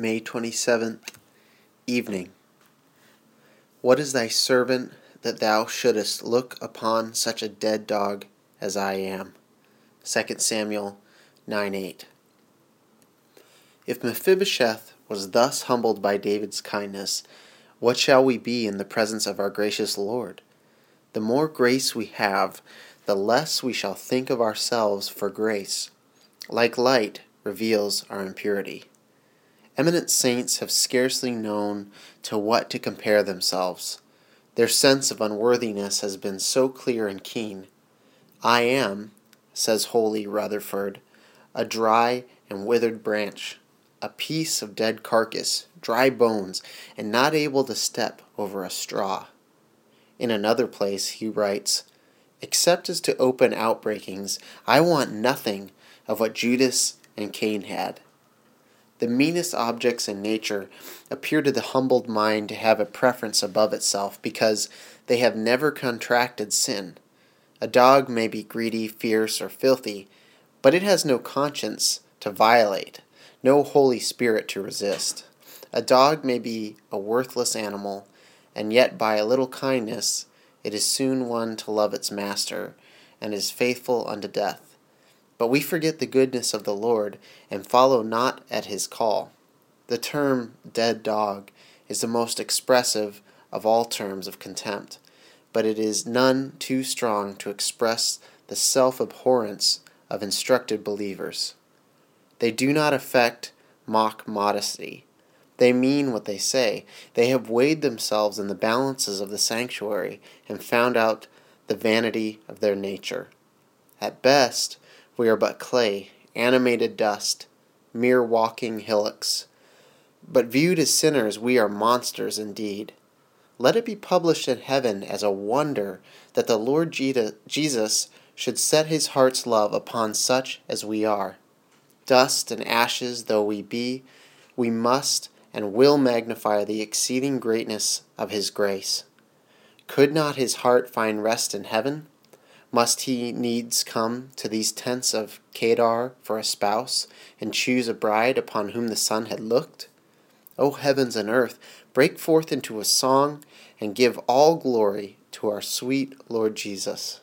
May 27th, evening. What is thy servant that thou shouldest look upon such a dead dog as I am? 2 Samuel 9 8. If Mephibosheth was thus humbled by David's kindness, what shall we be in the presence of our gracious Lord? The more grace we have, the less we shall think of ourselves for grace. Like light reveals our impurity. Eminent saints have scarcely known to what to compare themselves. Their sense of unworthiness has been so clear and keen. I am, says holy Rutherford, a dry and withered branch, a piece of dead carcass, dry bones, and not able to step over a straw. In another place he writes, Except as to open outbreakings, I want nothing of what Judas and Cain had. The meanest objects in nature appear to the humbled mind to have a preference above itself because they have never contracted sin. A dog may be greedy, fierce, or filthy, but it has no conscience to violate, no Holy Spirit to resist. A dog may be a worthless animal, and yet by a little kindness it is soon won to love its master, and is faithful unto death. But we forget the goodness of the Lord and follow not at his call. The term dead dog is the most expressive of all terms of contempt, but it is none too strong to express the self abhorrence of instructed believers. They do not affect mock modesty. They mean what they say. They have weighed themselves in the balances of the sanctuary and found out the vanity of their nature. At best, we are but clay, animated dust, mere walking hillocks. But viewed as sinners, we are monsters indeed. Let it be published in heaven as a wonder that the Lord Jesus should set his heart's love upon such as we are. Dust and ashes though we be, we must and will magnify the exceeding greatness of his grace. Could not his heart find rest in heaven? Must he needs come to these tents of Kedar for a spouse, and choose a bride upon whom the sun had looked? O heavens and earth, break forth into a song, and give all glory to our sweet Lord Jesus.